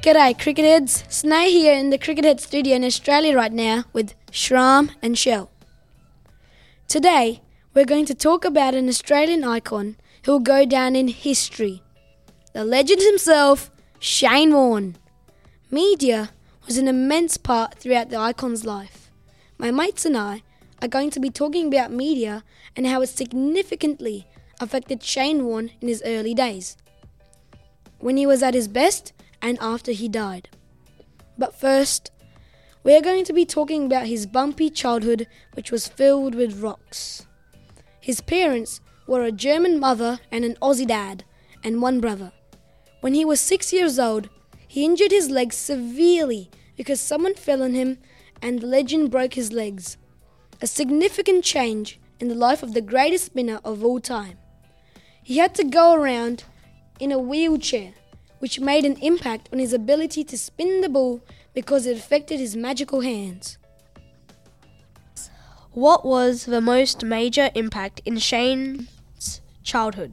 G'day, Cricktheads. Snay here in the Crickthead studio in Australia right now with Shram and Shell. Today, we're going to talk about an Australian icon who will go down in history. The legend himself, Shane Warne. Media was an immense part throughout the icon's life. My mates and I are going to be talking about media and how it significantly affected Shane Warne in his early days. When he was at his best and after he died. But first, we are going to be talking about his bumpy childhood, which was filled with rocks. His parents were a German mother and an Aussie dad, and one brother. When he was six years old, he injured his legs severely because someone fell on him and the legend broke his legs. A significant change in the life of the greatest spinner of all time. He had to go around in a wheelchair, which made an impact on his ability to spin the ball because it affected his magical hands. What was the most major impact in Shane's childhood?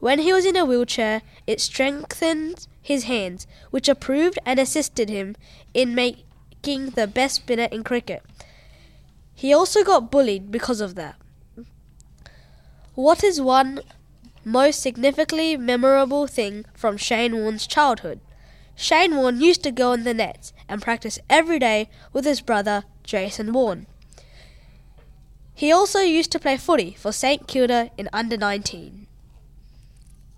When he was in a wheelchair, it strengthened his hands, which approved and assisted him in making the best spinner in cricket. He also got bullied because of that. What is one most significantly memorable thing from Shane Warne's childhood? Shane Warne used to go in the nets and practice every day with his brother Jason Warne. He also used to play footy for St Kilda in under 19.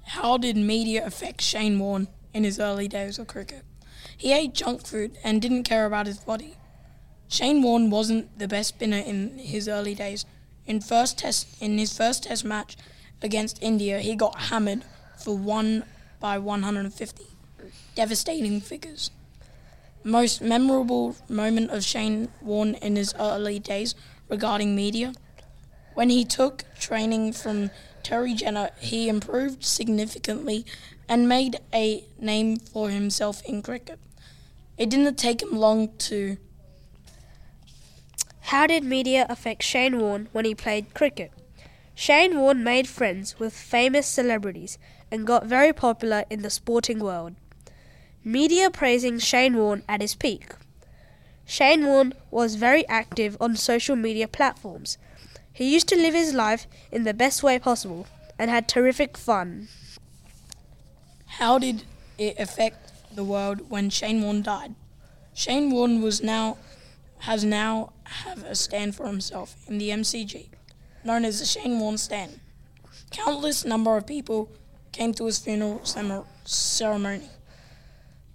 How did media affect Shane Warne in his early days of cricket? He ate junk food and didn't care about his body. Shane Warne wasn't the best spinner in his early days. In first test in his first test match against India, he got hammered for 1 by 150. Devastating figures. Most memorable moment of Shane Warne in his early days regarding media? When he took training from Terry Jenner, he improved significantly and made a name for himself in cricket. It didn't take him long to. How did media affect Shane Warne when he played cricket? Shane Warne made friends with famous celebrities and got very popular in the sporting world. Media praising Shane Warne at his peak. Shane Warne was very active on social media platforms. He used to live his life in the best way possible and had terrific fun. How did it affect the world when Shane Warne died? Shane Warne was now has now have a stand for himself in the MCG, known as the Shane Warne Stand. Countless number of people came to his funeral ceremony.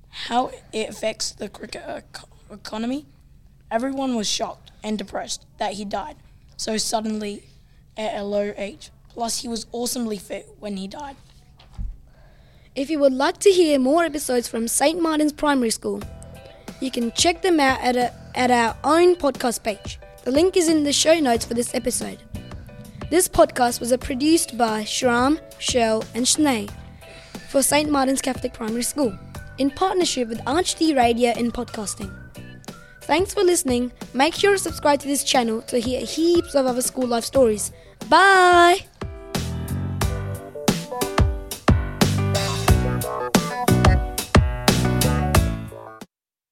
How it affects the cricket economy? Everyone was shocked and depressed that he died so suddenly at a low age. Plus, he was awesomely fit when he died. If you would like to hear more episodes from St. Martin's Primary School, you can check them out at, a, at our own podcast page. The link is in the show notes for this episode. This podcast was produced by Shram, Shell, and Schnee for St. Martin's Catholic Primary School in partnership with ArchD Radio and Podcasting. Thanks for listening. Make sure to subscribe to this channel to hear heaps of other school life stories. Bye!